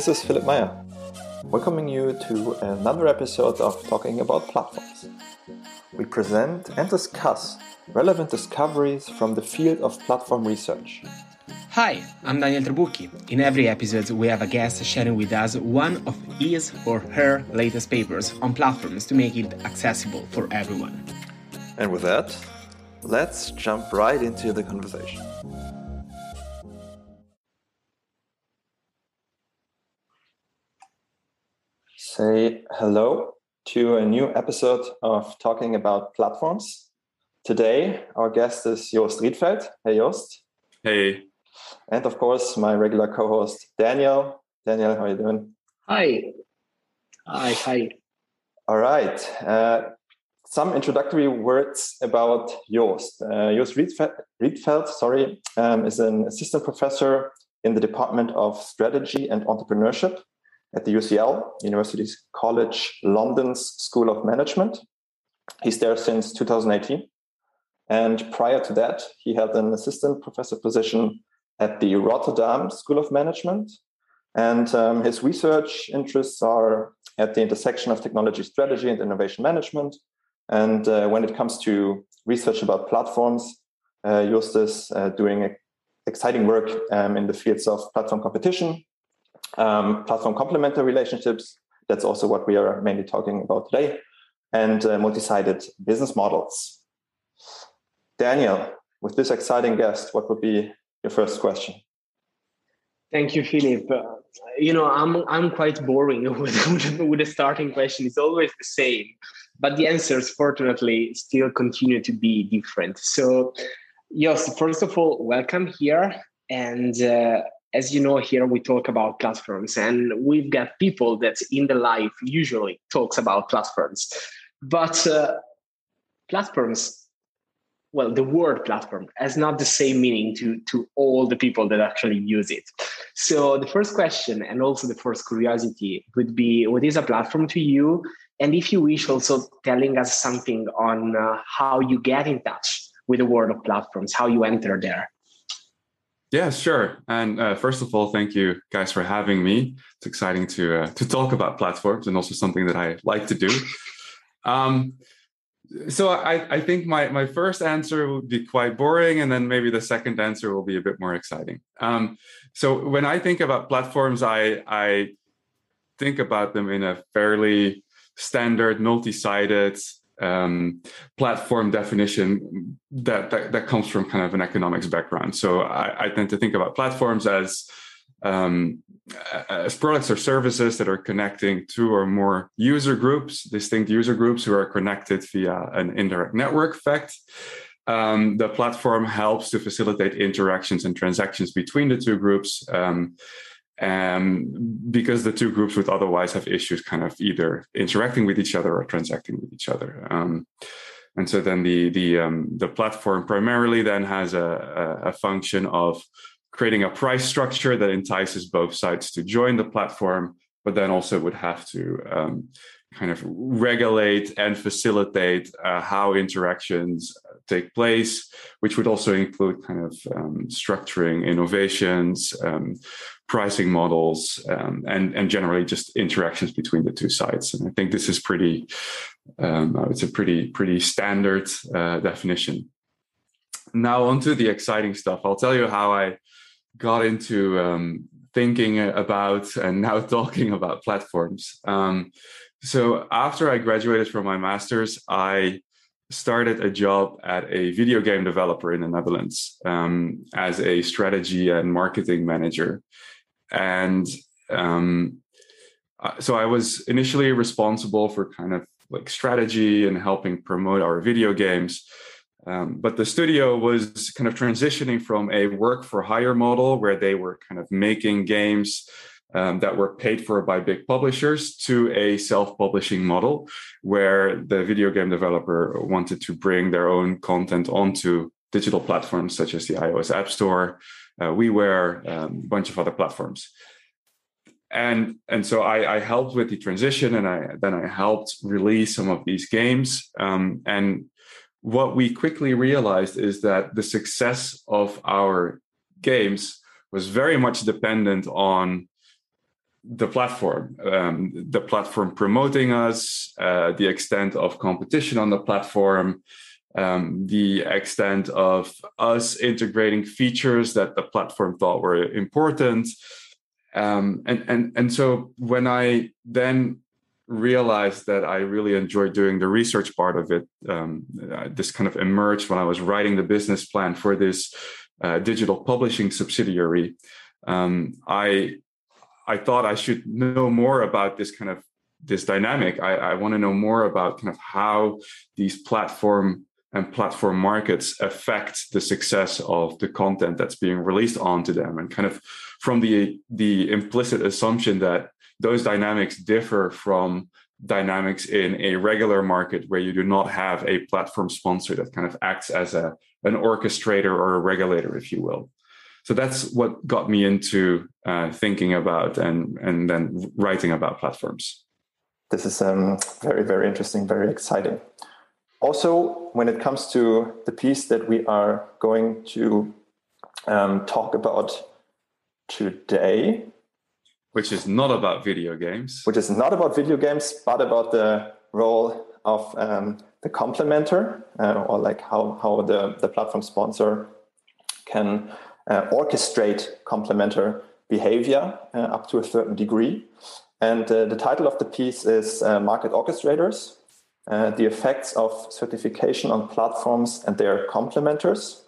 this is Philipp Meyer, welcoming you to another episode of Talking About Platforms. We present and discuss relevant discoveries from the field of platform research. Hi, I'm Daniel Trabucchi. In every episode, we have a guest sharing with us one of his or her latest papers on platforms to make it accessible for everyone. And with that, let's jump right into the conversation. Say hello to a new episode of Talking About Platforms. Today, our guest is Joost Rietveld. Hey, Joost. Hey. And of course, my regular co host, Daniel. Daniel, how are you doing? Hi. Hi, hi. All right. Uh, some introductory words about Joost. Uh, Joost Rietveld, sorry, um, is an assistant professor in the Department of Strategy and Entrepreneurship at the UCL, University College London's School of Management. He's there since 2018. And prior to that, he held an assistant professor position at the Rotterdam School of Management. And um, his research interests are at the intersection of technology strategy and innovation management. And uh, when it comes to research about platforms, uh, Joost is uh, doing exciting work um, in the fields of platform competition, um, platform complementor relationships. That's also what we are mainly talking about today, and uh, multi-sided business models. Daniel, with this exciting guest, what would be your first question? Thank you, Philipp. Uh, you know, I'm I'm quite boring with, with the starting question. It's always the same, but the answers, fortunately, still continue to be different. So, yes, first of all, welcome here, and uh, as you know here we talk about platforms and we've got people that in the life usually talks about platforms. But uh, platforms well the word platform has not the same meaning to to all the people that actually use it. So the first question and also the first curiosity would be what is a platform to you? And if you wish also telling us something on uh, how you get in touch with the world of platforms how you enter there yeah, sure. And uh, first of all, thank you guys for having me. It's exciting to uh, to talk about platforms and also something that I like to do. Um, so I, I think my my first answer would be quite boring, and then maybe the second answer will be a bit more exciting. Um, so when I think about platforms, I I think about them in a fairly standard, multi-sided um, platform definition that, that, that comes from kind of an economics background. So I, I tend to think about platforms as um, as products or services that are connecting two or more user groups, distinct user groups who are connected via an indirect network effect. Um, the platform helps to facilitate interactions and transactions between the two groups. Um, um, because the two groups would otherwise have issues kind of either interacting with each other or transacting with each other. Um, and so then the the um, the platform primarily then has a, a, function of creating a price structure that entices both sides to join the platform, but then also would have to um, kind of regulate and facilitate uh, how interactions take place, which would also include kind of um, structuring innovations, um, pricing models, um, and and generally just interactions between the two sides. And I think this is pretty, um, it's a pretty pretty standard uh, definition. Now onto the exciting stuff. I'll tell you how I got into um, thinking about and now talking about platforms. Um, so after I graduated from my master's, I started a job at a video game developer in the Netherlands um, as a strategy and marketing manager and um, uh, so I was initially responsible for kind of like strategy and helping promote our video games. Um, but the studio was kind of transitioning from a work for hire model where they were kind of making games um, that were paid for by big publishers to a self publishing model where the video game developer wanted to bring their own content onto digital platforms such as the iOS App Store, uh, WiiWare, um, a bunch of other platforms. And and so I, I, helped with the transition, and I then I helped release some of these games. Um, and what we quickly realized is that the success of our games was very much dependent on the platform, um, the platform promoting us, uh, the extent of competition on the platform, um, the extent of us integrating features that the platform thought were important. Um, and, and, and so when I then realized that I really enjoyed doing the research part of it, um, uh, this kind of emerged when I was writing the business plan for this uh, digital publishing subsidiary. Um, I I thought I should know more about this kind of this dynamic. I, I want to know more about kind of how these platform and platform markets affect the success of the content that's being released onto them and kind of from the the implicit assumption that those dynamics differ from dynamics in a regular market where you do not have a platform sponsor that kind of acts as a an orchestrator or a regulator if you will so that's what got me into uh, thinking about and and then writing about platforms. This is um, very very interesting very exciting. Also, when it comes to the piece that we are going to um, talk about today, which is not about video games, which is not about video games, but about the role of um, the complementor, uh, or like how, how the, the platform sponsor can uh, orchestrate complementor behavior uh, up to a certain degree. And uh, the title of the piece is uh, Market Orchestrators the effects of certification on platforms and their complementors.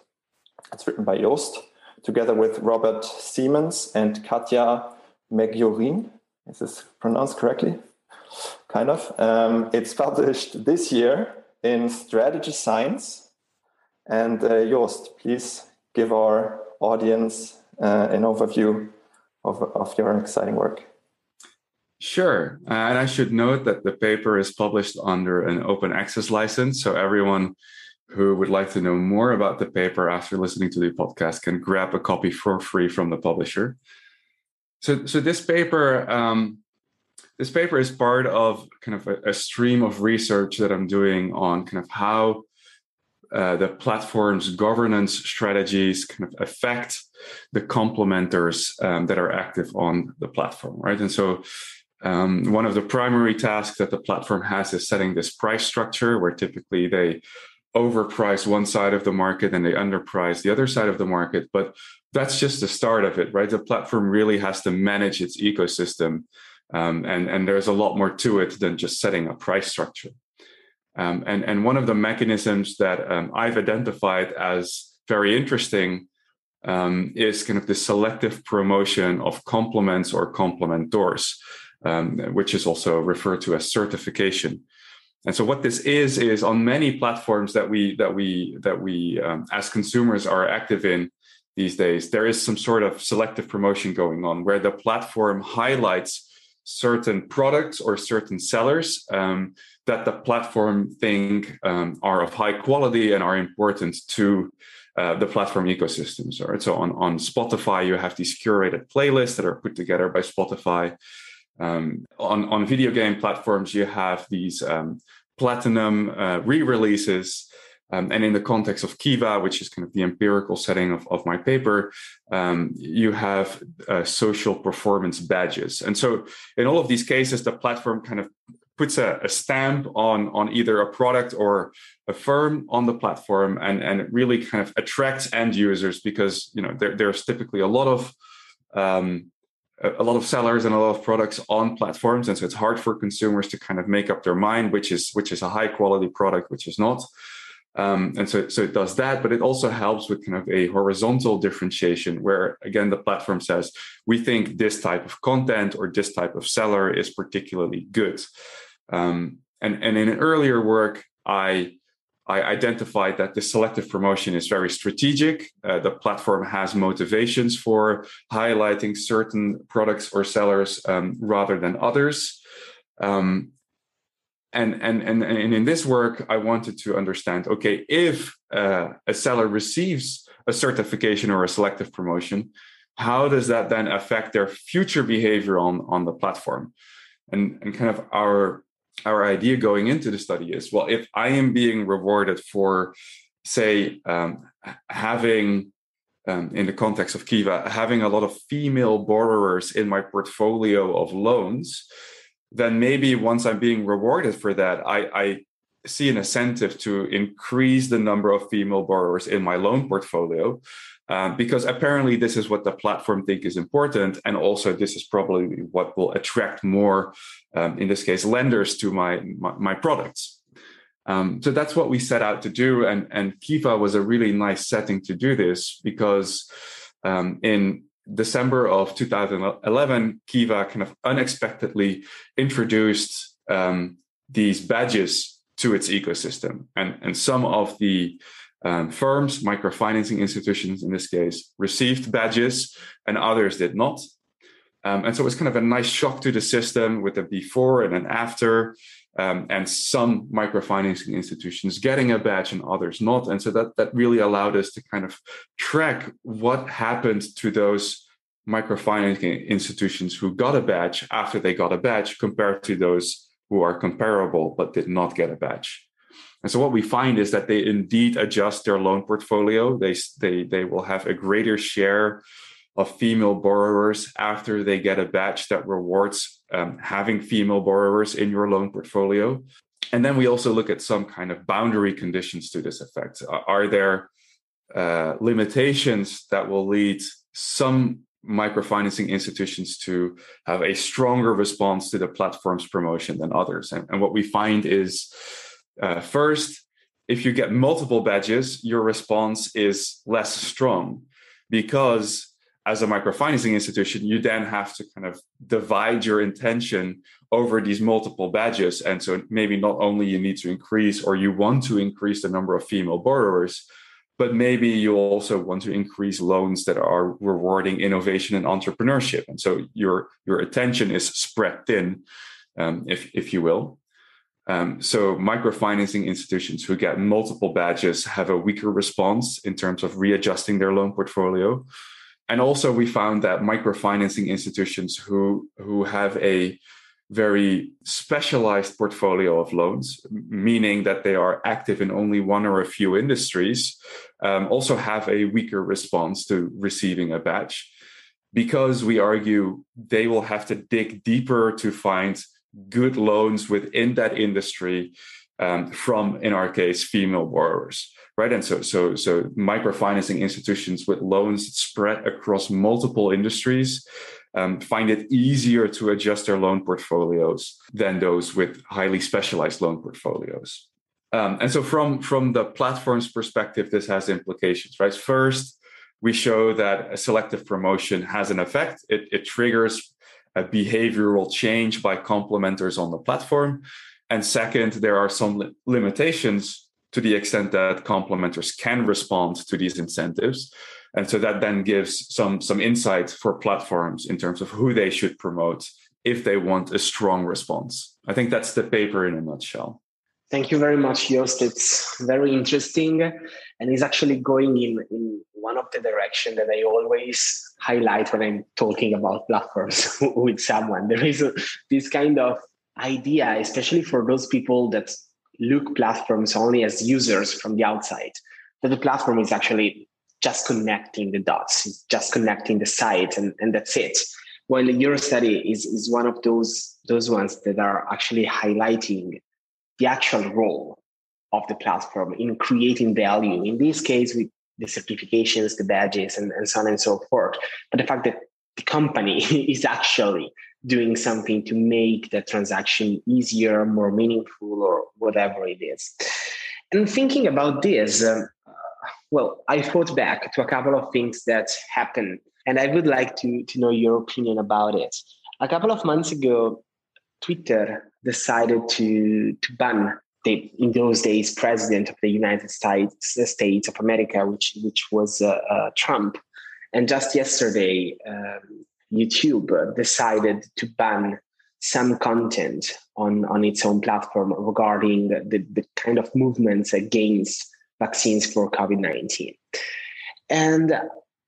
It's written by Joost, together with Robert Seamans and Katia Meggiorin. Is this pronounced correctly? Kind of. Um, it's published this year in Strategy Science. And uh, Joost, please give our audience uh, an overview of, of your exciting work. Sure. Uh, and I should note that the paper is published under an open access license. So everyone who would like to know more about the paper after listening to the podcast can grab a copy for free from the publisher. So, so this paper, um, this paper is part of kind of a, a, stream of research that I'm doing on kind of how uh, the platform's governance strategies kind of affect the complementors um, that are active on the platform, right? And so um, one of the primary tasks that the platform has is setting this price structure, where typically they overprice one side of the market and they underprice the other side of the market. But that's just the start of it, right? The platform really has to manage its ecosystem. Um, and, and there's a lot more to it than just setting a price structure. Um, and, and one of the mechanisms that um, I've identified as very interesting um, is kind of the selective promotion of complements or complementors um, which is also referred to as certification. And so, what this is is on many platforms that we that we that we um, as consumers are active in these days, there is some sort of selective promotion going on where the platform highlights certain products or certain sellers um, that the platform think um, are of high quality and are important to uh, the platform ecosystems. Right? So on, on Spotify, you have these curated playlists that are put together by Spotify. Um, on on video game platforms, you have these um, platinum uh, re-releases. Um, and in the context of Kiva, which is kind of the empirical setting of, of my paper, um, you have uh, social performance badges. And so, in all of these cases, the platform kind of puts a, a, stamp on on either a product or a firm on the platform, and and really kind of attracts end users because you know there, there's typically a lot of um, a lot of sellers and a lot of products on platforms. And so it's hard for consumers to kind of make up their mind which is which is a high quality product which is not. Um, and so so it does that but it also helps with kind of a horizontal differentiation where again the platform says we think this type of content or this type of seller is particularly good um, and and in an earlier work i I identified that the selective promotion is very strategic. Uh, the platform has motivations for highlighting certain products or sellers um, rather than others. Um, and, and, and, and in this work, I wanted to understand okay, if uh, a seller receives a certification or a selective promotion, how does that then affect their future behavior on, on the platform? And, and kind of our our idea going into the study is well if i am being rewarded for say um, having um, in the context of Kiva, having a lot of female borrowers in my portfolio of loans, then maybe once I'm being rewarded for that, I, I see an incentive to increase the number of female borrowers in my loan portfolio. Um, because apparently this is what the platform think is important and also this is probably what will attract more um, in this case lenders to my my, my products. Um, so that's what we set out to do and and kiva was a really nice setting to do this because um, in december of 2011 kiva kind of unexpectedly introduced um, these badges to its ecosystem. And and some of the um, firms, microfinancing institutions in this case, received badges and others did not. Um, and so it was kind of a nice shock to the system with a before and an after, um, and some microfinancing institutions getting a badge and others not. And so that, that really allowed us to kind of track what happened to those microfinancing institutions who got a badge after they got a badge compared to those who are comparable but did not get a badge. And so what we find is that they indeed adjust their loan portfolio. They, they, they will have a greater share of female borrowers after they get a batch that rewards um, having female borrowers in your loan portfolio. And then we also look at some kind of boundary conditions to this effect. Are there uh, limitations that will lead some microfinancing institutions to have a stronger response to the platform's promotion than others? And, and what we find is uh, first, if you get multiple badges, your response is less strong because as a microfinancing institution, you then have to kind of divide your intention over these multiple badges. And so maybe not only you need to increase or you want to increase the number of female borrowers, but maybe you also want to increase loans that are rewarding innovation and entrepreneurship. And so your, your attention is spread thin, um, if, if you will. Um, so microfinancing institutions who get multiple badges have a weaker response in terms of readjusting their loan portfolio. And also we found that microfinancing institutions who, who have a very specialized portfolio of loans, meaning that they are active in only one or a few industries, um, also have a weaker response to receiving a badge because we argue they will have to dig deeper to find good loans within that industry um, from, in our case, female borrowers, right? And so, so, so microfinancing institutions with loans spread across multiple industries um, find it easier to adjust their loan portfolios than those with highly specialized loan portfolios. Um, and so, from from the platform's perspective, this has implications, right? First, we show that a selective promotion has an effect. It, it triggers a behavioral change by complementors on the platform. And second, there are some li- limitations to the extent that complementors can respond to these incentives. And so that then gives some, some insight for platforms in terms of who they should promote if they want a strong response. I think that's the paper in a nutshell. Thank you very much, Joost. It's very interesting and it's actually going in, in one of the direction that I always highlight when I'm talking about platforms with someone. There is a, this kind of idea, especially for those people that look platforms only as users from the outside, that the platform is actually just connecting the dots, just connecting the site, and, and that's it. While your study is, is one of those, those ones that are actually highlighting the actual role of the platform in creating value. In this case, with the certifications, the badges, and, and so on and so forth. But the fact that the company is actually doing something to make the transaction easier, more meaningful, or whatever it is. And thinking about this, um, well, I thought back to a couple of things that happened, and I would like to, to know your opinion about it. A couple of months ago, Twitter decided to, to ban in those days, president of the United States, States of America, which, which was uh, uh, Trump. And just yesterday, um, YouTube decided to ban some content on, on its own platform regarding the, the kind of movements against vaccines for COVID 19. And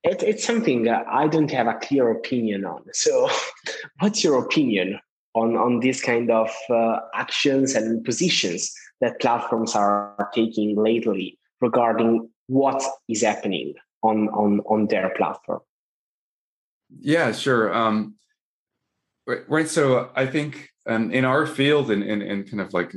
it, it's something I don't have a clear opinion on. So, what's your opinion on, on these kind of uh, actions and positions that platforms are taking lately regarding what is happening on on on their platform. Yeah sure. Um, right so i think um, in our field in, in, in kind of like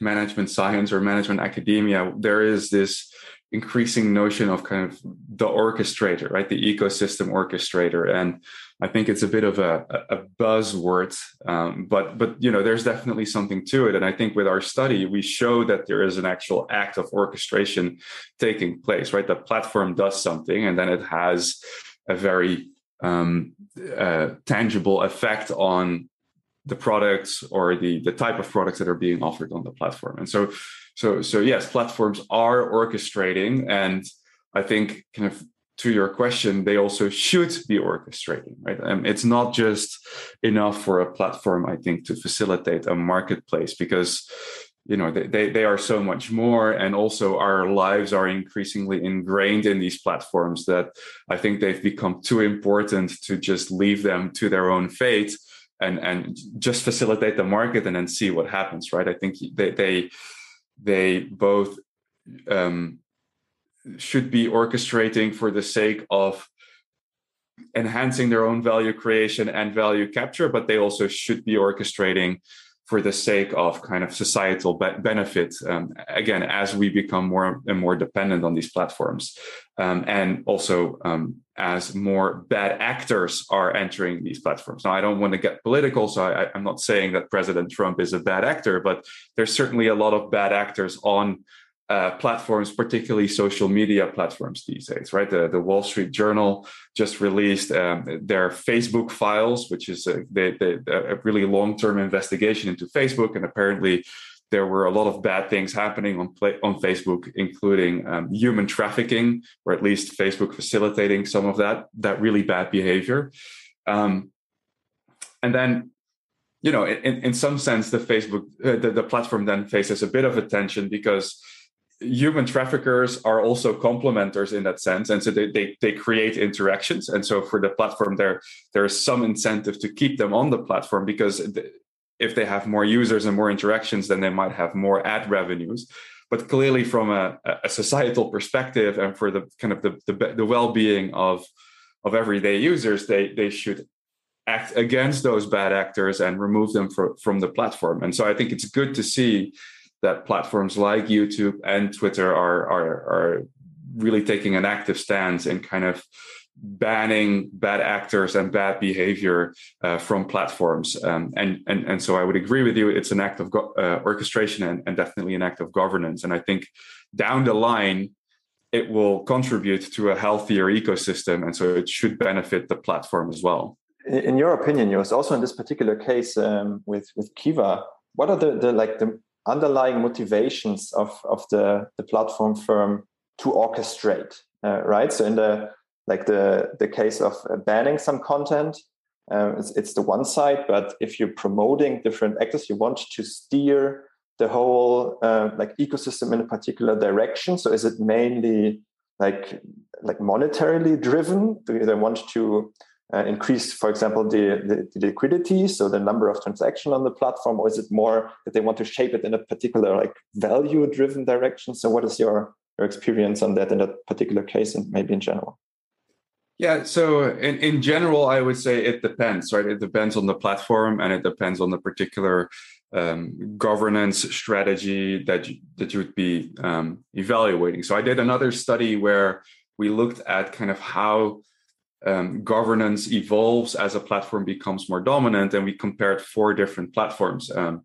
management science or management academia there is this increasing notion of kind of the orchestrator right? The ecosystem orchestrator. And i think it's a bit of a, a buzzword um, but but you know there's definitely something to it. And i think with our study we show that there is an actual act of orchestration taking place right? The platform does something and then it has a very um, uh, tangible effect on the products or the the type of products that are being offered on the platform. And so so so yes platforms are orchestrating and i think kind of to your question they also should be orchestrating right? Um, it's not just enough for a platform i think to facilitate a marketplace because you know they, they, are so much more and also our lives are increasingly ingrained in these platforms that i think they've become too important to just leave them to their own fate and and just facilitate the market and then see what happens right? I think they they they both um, should be orchestrating for the sake of enhancing their own value creation and value capture but they also should be orchestrating for the sake of kind of societal be- benefit um, again as we become more and more dependent on these platforms. Um, and also um, as more bad actors are entering these platforms. Now i don't want to get political so I, i'm not saying that president trump is a bad actor but there's certainly a lot of bad actors on uh, platforms, particularly social media platforms these days, right? The, the Wall Street Journal just released um, their Facebook files, which is a, they, they, a really long term investigation into Facebook. And apparently, there were a lot of bad things happening on play, on Facebook, including um, human trafficking, or at least Facebook facilitating some of that that really bad behavior. Um, and then you know, in, in some sense, the Facebook, uh, the, the platform then faces a bit of attention because human traffickers are also complementors in that sense. And so they, they, they create interactions. And so for the platform there there is some incentive to keep them on the platform because if they have more users and more interactions then they might have more ad revenues. But clearly from a, a societal perspective and for the kind of the, the, the well-being of of everyday users they they should act against those bad actors and remove them for, from the platform. And so i think it's good to see that platforms like YouTube and Twitter are are are really taking an active stance in kind of banning bad actors and bad behavior uh, from platforms. Um, and, and, and so I would agree with you. It's an act of go- uh, orchestration and, and definitely an act of governance. And I think down the line, it will contribute to a healthier ecosystem. And so it should benefit the platform as well. In your opinion, yours also in this particular case um, with, with Kiva, what are the, the like the underlying motivations of, of the, the platform firm to orchestrate, uh, right? So in the like the the case of banning some content, uh, it's, it's the one side. But if you're promoting different actors, you want to steer the whole uh, like ecosystem in a particular direction. So is it mainly like like monetarily driven? Do they want to uh, increase, for example, the, the, the, liquidity, so the number of transactions on the platform, or is it more that they want to shape it in a particular like value-driven direction? So, what is your your experience on that in that particular case, and maybe in general? Yeah, so in, in general, I would say it depends, right? It depends on the platform and it depends on the particular um, governance strategy that you, that you would be um, evaluating. So I did another study where we looked at kind of how um, governance evolves as a platform becomes more dominant. And we compared four different platforms um,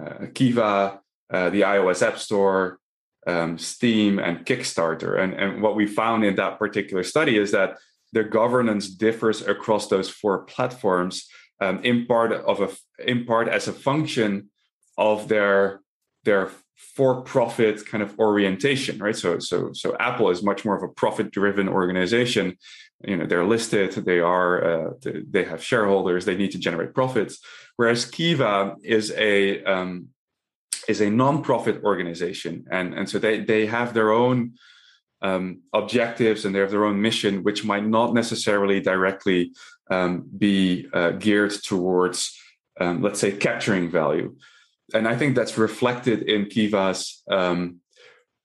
uh, Kiva, uh, the iOS App Store, um, Steam, and Kickstarter. And, and what we found in that particular study is that the governance differs across those four platforms um, in part of a in part as a function of their their for-profit kind of orientation right so so so apple is much more of a profit-driven organization you know they're listed they are uh, they have shareholders they need to generate profits. Whereas kiva is a um, is a non-profit organization and and so they they have their own um, objectives and they have their own mission which might not necessarily directly um, be uh, geared towards um, let's say capturing value. And i think that's reflected in kiva's um,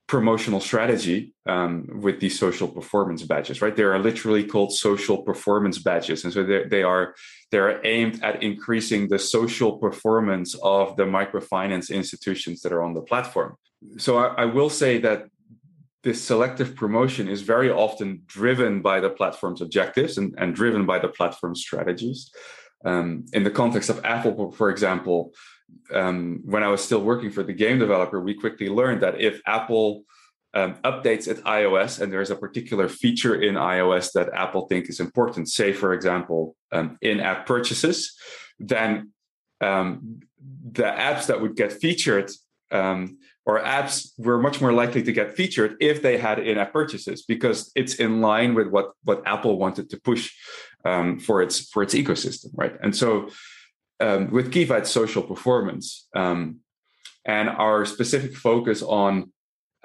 promotional strategy um, with these social performance badges, right? They are literally called social performance badges, and so they, are they are aimed at increasing the social performance of the microfinance institutions that are on the platform. So I, I will say that this selective promotion is very often driven by the platform's objectives and, and driven by the platform strategies. Um, in the context of Apple, for example, um, when I was still working for the game developer, we quickly learned that if Apple um, updates its iOS and there's a particular feature in iOS that Apple think is important, say for example um, in-app purchases, then um, the apps that would get featured um, or apps were much more likely to get featured if they had in-app purchases because it's in line with what what Apple wanted to push um, for its for its ecosystem, right? And so um, with Kiva, it's social performance. Um, and our specific focus on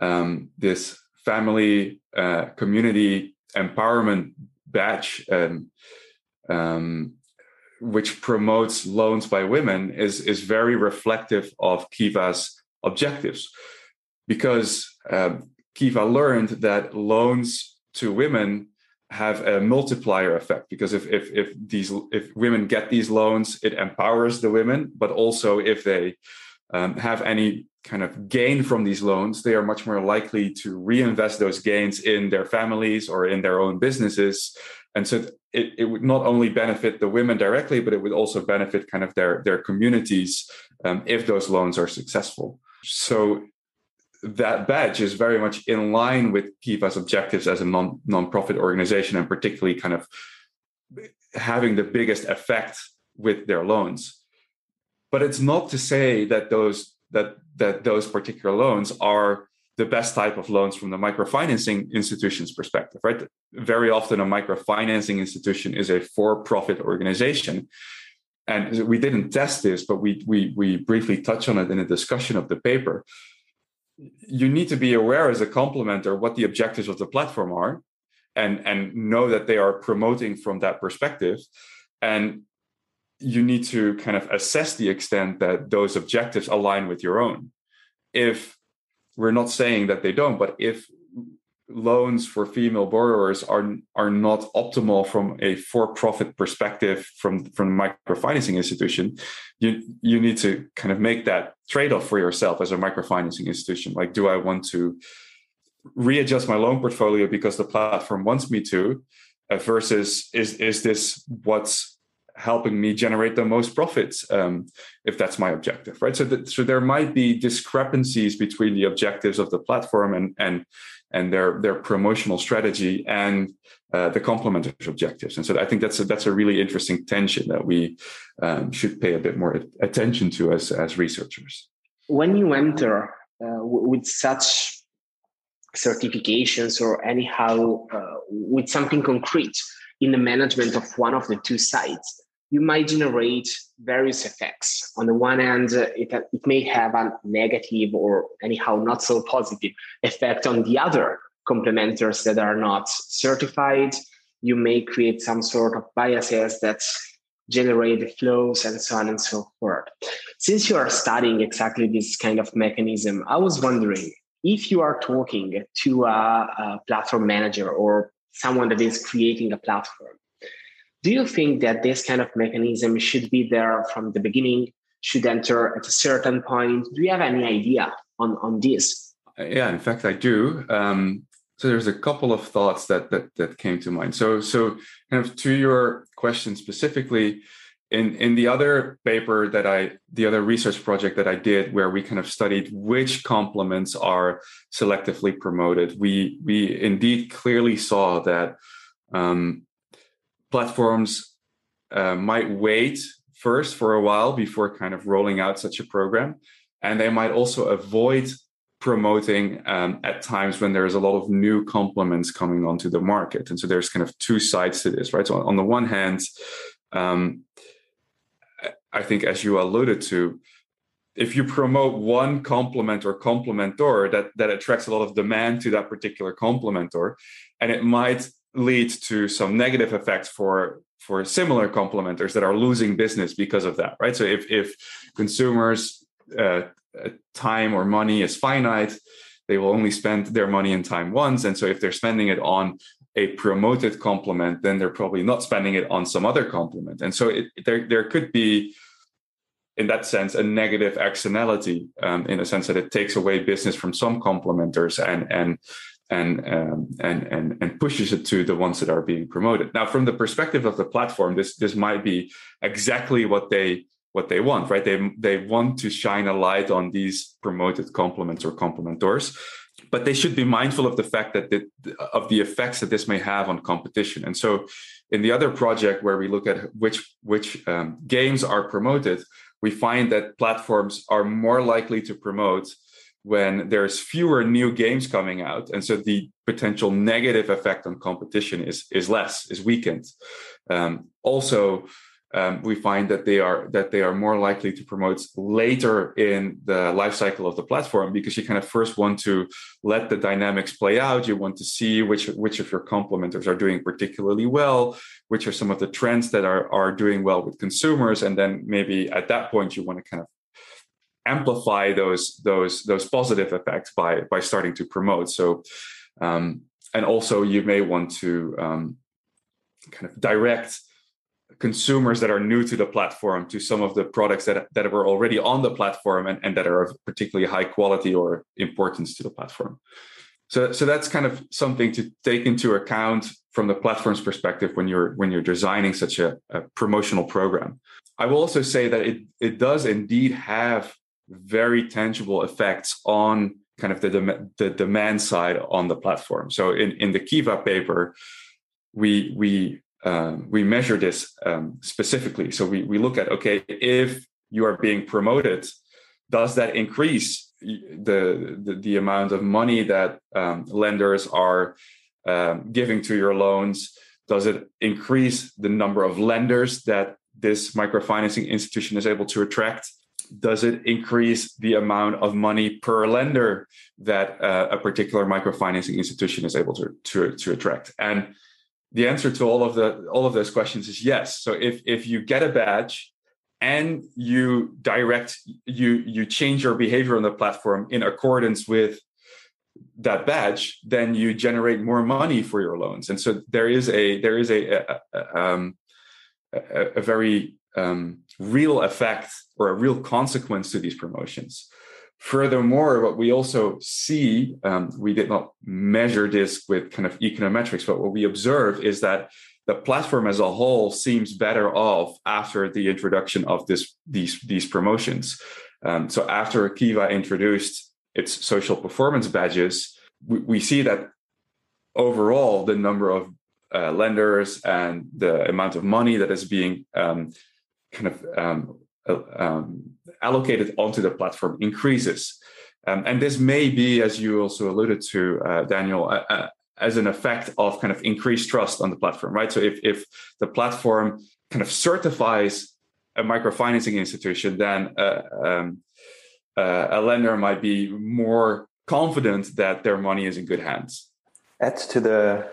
um, this family uh, community empowerment badge, um, um, which promotes loans by women, is, is very reflective of Kiva's objectives. Because um, Kiva learned that loans to women have a multiplier effect because if if if these if women get these loans it empowers the women but also if they um, have any kind of gain from these loans they are much more likely to reinvest those gains in their families or in their own businesses. And so it, it would not only benefit the women directly but it would also benefit kind of their their communities um, if those loans are successful. So that badge is very much in line with Kiva's objectives as a non non-profit organization, and particularly kind of having the biggest effect with their loans. But it's not to say that those that that those particular loans are the best type of loans from the microfinancing institution's perspective, right? Very often, a microfinancing institution is a for-profit organization. And we didn't test this, but we, we, we briefly touch on it in a discussion of the paper you need to be aware as a complementor what the objectives of the platform are and and know that they are promoting from that perspective. And you need to kind of assess the extent that those objectives align with your own. If we're not saying that they don't but if loans for female borrowers are are not optimal from a for-profit perspective from from the microfinancing institution. You you need to kind of make that trade-off for yourself as a microfinancing institution. Like do i want to readjust my loan portfolio because the platform wants me to uh, versus is is this what's helping me generate the most profits um, if that's my objective right? So so there might be discrepancies between the objectives of the platform and and and their their promotional strategy and uh, the complementary objectives. And so I think that's a, that's a really interesting tension that we um, should pay a bit more attention to as as researchers. When you enter uh, with such certifications or anyhow uh, with something concrete in the management of one of the two sites, you might generate various effects. On the one hand, it, it may have a negative or anyhow not so positive effect on the other complementors that are not certified. You may create some sort of biases that generate flows and so on and so forth. Since you are studying exactly this kind of mechanism, I was wondering if you are talking to a, a platform manager or someone that is creating a platform, do you think that this kind of mechanism should be there from the beginning, should enter at a certain point? Do you have any idea on, on this? Yeah, in fact, I do. Um, so there's a couple of thoughts that, that that came to mind. So so kind of to your question specifically, in in the other paper that I the other research project that I did where we kind of studied which complements are selectively promoted, we we indeed clearly saw that um, platforms uh, might wait first for a while before kind of rolling out such a program. And they might also avoid promoting um, at times when there's a lot of new complements coming onto the market. And so there's kind of two sides to this, right? So on the one hand, um, I think as you alluded to, if you promote one complement or complementor, that that attracts a lot of demand to that particular complementor, and it might lead to some negative effects for for similar complementors that are losing business because of that right? So if if consumers uh, time or money is finite they will only spend their money and time once. And so if they're spending it on a promoted complement then they're probably not spending it on some other complement. And so it, there there could be in that sense a negative externality um, in a sense that it takes away business from some complementors and and and, um, and and and pushes it to the ones that are being promoted. Now, from the perspective of the platform, this this might be exactly what they what they want, right? They they want to shine a light on these promoted complements or complementors, but they should be mindful of the fact that the, of the effects that this may have on competition. And so, in the other project where we look at which which um, games are promoted, we find that platforms are more likely to promote when there's fewer new games coming out and so the potential negative effect on competition is is less is weakened. Um, also um, we find that they are that they are more likely to promote later in the life cycle of the platform because you kind of first want to let the dynamics play out. You want to see which which of your complementors are doing particularly well which are some of the trends that are are doing well with consumers and then maybe at that point you want to kind of amplify those those those positive effects by by starting to promote so um, and also you may want to um, kind of direct consumers that are new to the platform to some of the products that, that were already on the platform and, and that are of particularly high quality or importance to the platform. So, so that's kind of something to take into account from the platform's perspective when you're when you're designing such a, a promotional program. I will also say that it it does indeed have very tangible effects on kind of the, dem- the demand side on the platform. So in, in the Kiva paper, we we um, we measure this um, specifically. So we, we look at okay, if you are being promoted, does that increase the the, the amount of money that um, lenders are um, giving to your loans? Does it increase the number of lenders that this microfinancing institution is able to attract? Does it increase the amount of money per lender that uh, a particular microfinancing institution is able to, to, to attract? And the answer to all of the all of those questions is yes so if if you get a badge and you direct you you change your behavior on the platform in accordance with that badge then you generate more money for your loans and so there is a there is a a, a, um, a, a very um, real effect or a real consequence to these promotions Furthermore, what we also see, um, we did not measure this with kind of econometrics, but what we observe is that the platform as a whole seems better off after the introduction of this these these promotions. Um, so after Kiva introduced its social performance badges, we, we see that overall the number of uh, lenders and the amount of money that is being um, kind of um, uh, um, allocated onto the platform increases. Um, and this may be, as you also alluded to, uh, Daniel, uh, uh, as an effect of kind of increased trust on the platform, right? So if, if the platform kind of certifies a microfinancing institution, then uh, um, uh, a lender might be more confident that their money is in good hands. Add to the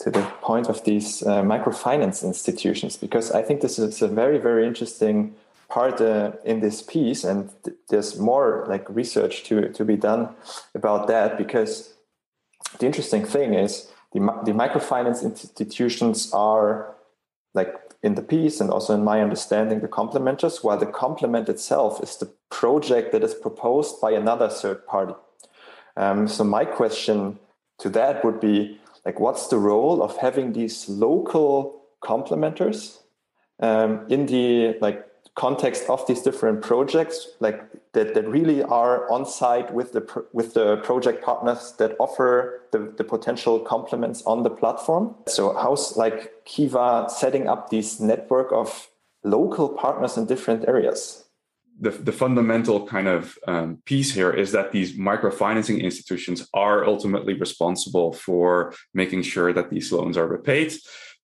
to the point of these uh, microfinance institutions because I think this is a very very interesting part uh, in this piece and th- there's more like research to to be done about that because the interesting thing is the, the microfinance institutions are like in the piece and also in my understanding the complementors while the complement itself is the project that is proposed by another third party. Um, so my question to that would be like what's the role of having these local complementors um, in the like context of these different projects like that, that really are on site with the with the project partners that offer the, the potential complements on the platform? So how's like kiva setting up this network of local partners in different areas the, the fundamental kind of um, piece here is that these microfinancing institutions are ultimately responsible for making sure that these loans are repaid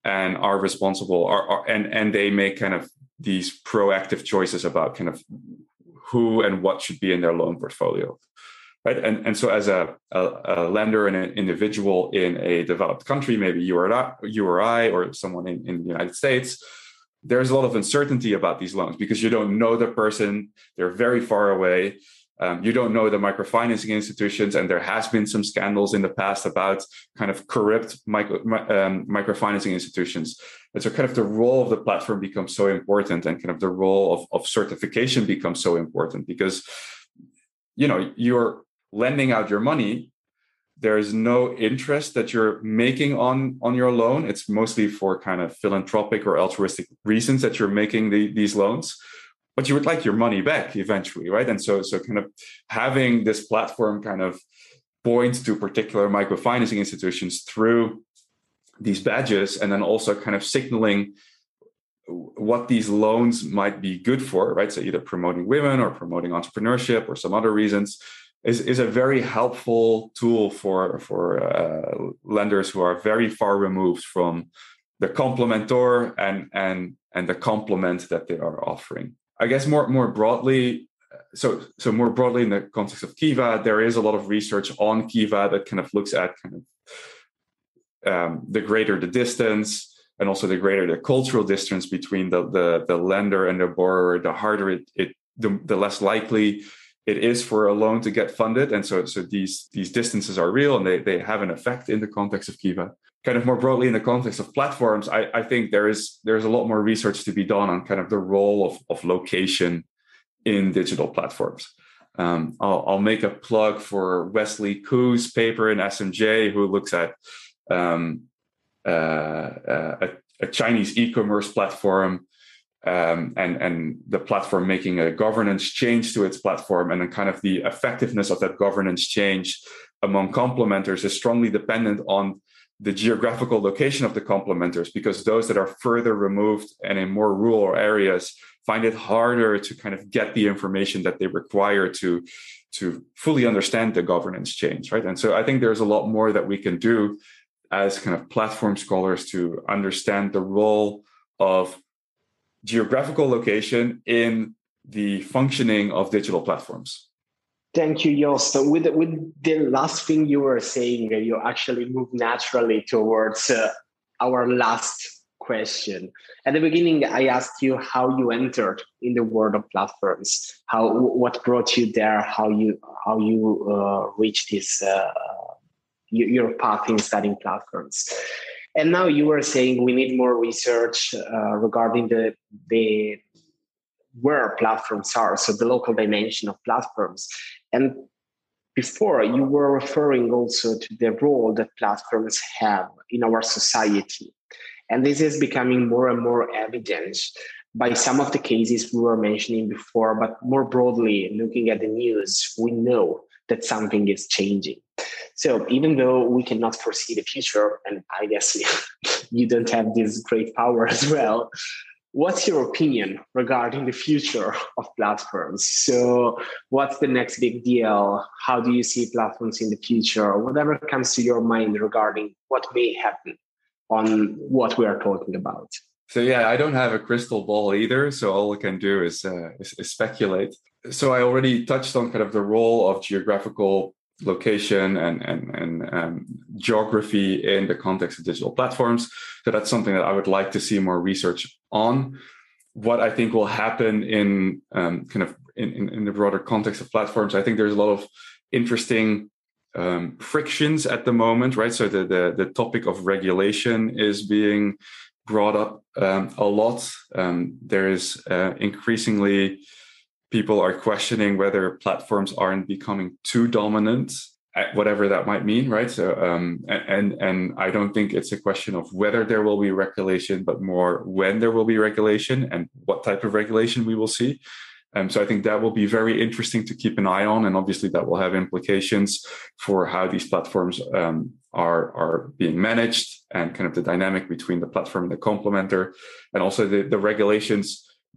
and are responsible are, are, and and they make kind of these proactive choices about kind of who and what should be in their loan portfolio right? And, and so as a, a, a lender and an individual in a developed country maybe you or, I, you or I or someone in, in the united states there's a lot of uncertainty about these loans because you don't know the person they're very far away Um, you don't know the microfinancing institutions, and there has been some scandals in the past about kind of corrupt micro, um, microfinancing institutions. And so, kind of the role of the platform becomes so important, and kind of the role of, of certification becomes so important because, you know, you're lending out your money. There is no interest that you're making on on your loan. It's mostly for kind of philanthropic or altruistic reasons that you're making the, these loans but you would like your money back eventually, right? And so, so kind of having this platform kind of point to particular microfinancing institutions through these badges, and then also kind of signaling what these loans might be good for, right? So either promoting women or promoting entrepreneurship or some other reasons is, is a very helpful tool for for uh, lenders who are very far removed from the complementor and and and the complement that they are offering. I guess more more broadly, so so more broadly in the context of Kiva, there is a lot of research on Kiva that kind of looks at kind of um, the greater the distance and also the greater the cultural distance between the the, the lender and the borrower, the harder it, it the, the less likely it is for a loan to get funded. And so so these these distances are real and they, they have an effect in the context of Kiva kind of more broadly in the context of platforms, I, I think there is there's a lot more research to be done on kind of the role of, of location in digital platforms. Um, I'll, I'll, make a plug for Wesley Koo's paper in SMJ, who looks at um, uh, uh, a, a, Chinese e-commerce platform um, and and the platform making a governance change to its platform, and then kind of the effectiveness of that governance change among complementors is strongly dependent on the geographical location of the complementors because those that are further removed and in more rural areas find it harder to kind of get the information that they require to to fully understand the governance change right? And so i think there's a lot more that we can do as kind of platform scholars to understand the role of geographical location in the functioning of digital platforms Thank you, Joost. With, with the last thing you were saying, uh, you actually move naturally towards uh, our last question. At the beginning, I asked you how you entered in the world of platforms, how what brought you there, how you how you uh, reached this uh, your path in studying platforms. And now you were saying we need more research uh, regarding the the where platforms are, so the local dimension of platforms. And before, you were referring also to the role that platforms have in our society. And this is becoming more and more evident by some of the cases we were mentioning before, but more broadly, looking at the news, we know that something is changing. So even though we cannot foresee the future, and I guess you don't have this great power as well, what's your opinion regarding the future of platforms? So what's the next big deal? How do you see platforms in the future? Whatever comes to your mind regarding what may happen on what we are talking about. So yeah i don't have a crystal ball either. So all i can do is, uh, is, is speculate so i already touched on kind of the role of geographical location and and, and um, geography in the context of digital platforms. So that's something that I would like to see more research on. What I think will happen in um, kind of in, in, in, the broader context of platforms, I think there's a lot of interesting um, frictions at the moment, right? So the, the, the topic of regulation is being brought up um, a lot. Um, there is uh, increasingly people are questioning whether platforms aren't becoming too dominant whatever that might mean right? So um, and and i don't think it's a question of whether there will be regulation but more when there will be regulation and what type of regulation we will see. Um, so i think that will be very interesting to keep an eye on and obviously that will have implications for how these platforms um, are are being managed and kind of the dynamic between the platform and the complementor. And also the, the regulations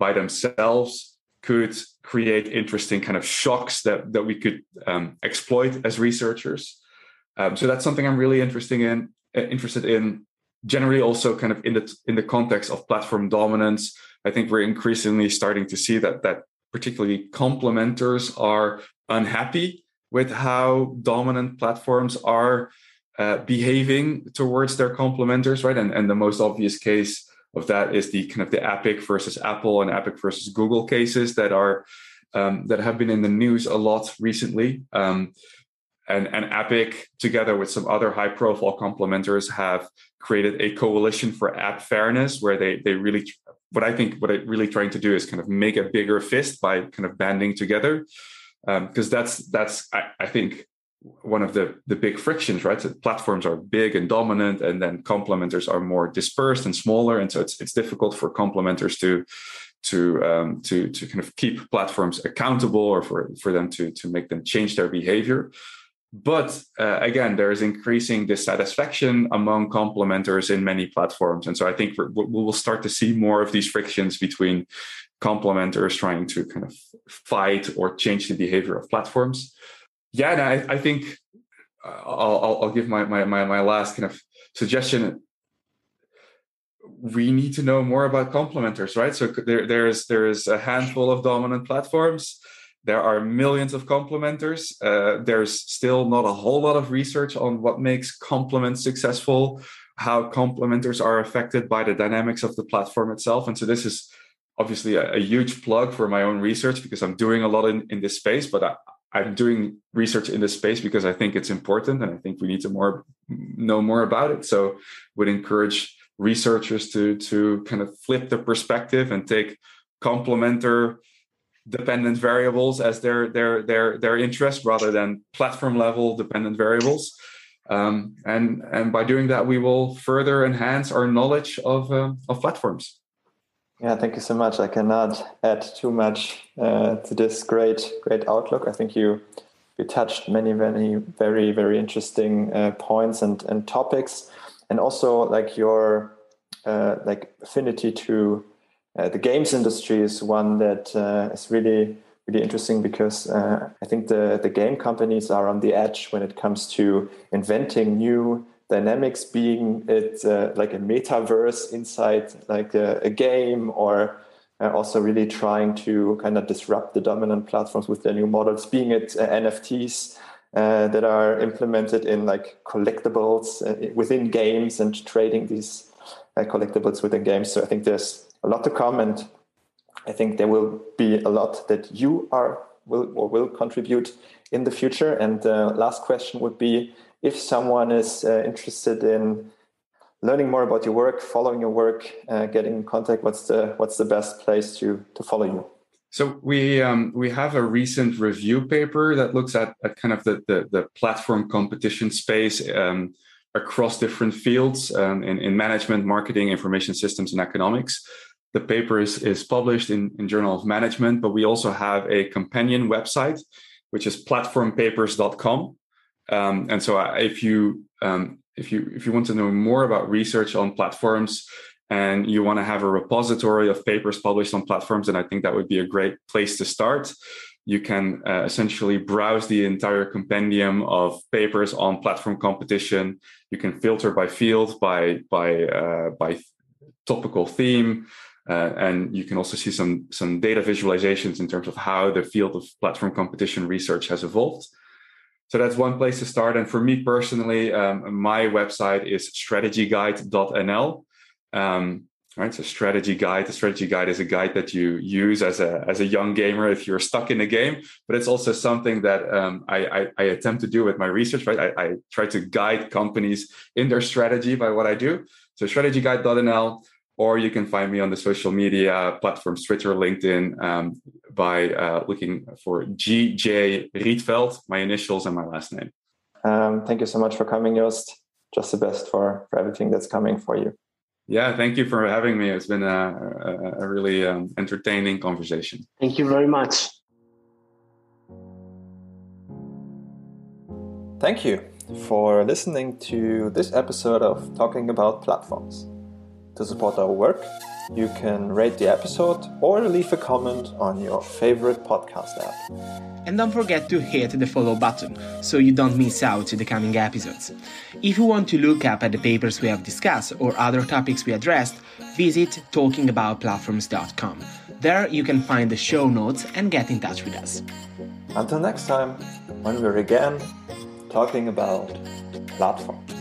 by themselves could create interesting kind of shocks that that we could um, exploit as researchers. Um, so that's something I'm really interesting in uh, interested in. Generally, also kind of in the in the context of platform dominance, I think we're increasingly starting to see that that particularly complementors are unhappy with how dominant platforms are uh, behaving towards their complementors, right? And and the most obvious case of that is the kind of the Epic versus Apple and Epic versus Google cases that are um, that have been in the news a lot recently. Um, and, and Epic, together with some other high profile complementors, have created a coalition for app fairness where they, they really, what I think, what I'm really trying to do is kind of make a bigger fist by kind of banding together. Because um, that's, that's I, I, think, one of the, the big frictions, right? So platforms are big and dominant, and then complementors are more dispersed and smaller. And so it's, it's difficult for complementors to, to um, to to kind of keep platforms accountable or for for them to to make them change their behavior but uh, again there is increasing dissatisfaction among complementors in many platforms and so i think we will start to see more of these frictions between complementors trying to kind of fight or change the behavior of platforms yeah and i, I think uh, I'll, I'll give my, my my my last kind of suggestion we need to know more about complementors right so there, there's there's a handful of dominant platforms there are millions of complementors. Uh, there's still not a whole lot of research on what makes complements successful, how complementors are affected by the dynamics of the platform itself. And so this is obviously a, a huge plug for my own research because I'm doing a lot in, in this space, but I, I'm doing research in this space because I think it's important and I think we need to more know more about it. So would encourage researchers to to kind of flip the perspective and take complementor dependent variables as their their their their interest rather than platform level dependent variables um, and and by doing that we will further enhance our knowledge of uh, of platforms yeah thank you so much. I cannot add too much uh, to this great great outlook. I think you you touched many many very very interesting uh, points and and topics. And also like your uh, like affinity to uh, the games industry is one that uh, is really really interesting because uh, I think the the game companies are on the edge when it comes to inventing new dynamics, being it uh, like a metaverse inside like a, a game or uh, also really trying to kind of disrupt the dominant platforms with their new models, being it uh, NFTs. that are implemented in like collectibles within games and trading these collectibles within games. So I think there's a lot to come, and I think there will be a lot that you are will or will contribute in the future. And last question would be if someone is uh, interested in learning more about your work, following your work, uh, getting in contact, what's the what's the best place to to follow you? So we um, we have a recent review paper that looks at, at kind of the, the, the platform competition space um, across different fields um, in, in management, marketing, information systems, and economics. The paper is, is published in, in Journal of Management, but we also have a companion website, which is platformpapers.com. Um, and so uh, if you um, if you if you want to know more about research on platforms and you want to have a repository of papers published on platforms, then I think that would be a great place to start. You can uh, essentially browse the entire compendium of papers on platform competition. You can filter by field, by by uh, by topical theme. Uh, and you can also see some, some data visualizations in terms of how the field of platform competition research has evolved. So that's one place to start. And for me personally, um, my website is strategyguide.nl. Um, right, so strategy guide. The strategy guide is a guide that you use as a as a young gamer if you're stuck in a game. But it's also something that um, I, I, I, attempt to do with my research. Right, I, I try to guide companies in their strategy by what I do. So strategyguide.nl or you can find me on the social media platforms Twitter, LinkedIn um, by uh, looking for GJ Rietveld, my initials and my last name. Um, thank you so much for coming, Joost. Just the best for, for everything that's coming for you. Yeah, thank you for having me. It's been a, a, a really um, entertaining conversation. Thank you very much. Thank you for listening to this episode of Talking About Platforms. To support our work, you can rate the episode or leave a comment on your favorite podcast app. And don't forget to hit the follow button so you don't miss out the coming episodes. If you want to look up at the papers we have discussed or other topics we addressed, visit talkingaboutplatforms.com. There you can find the show notes and get in touch with us. Until next time, when we're again talking about platforms.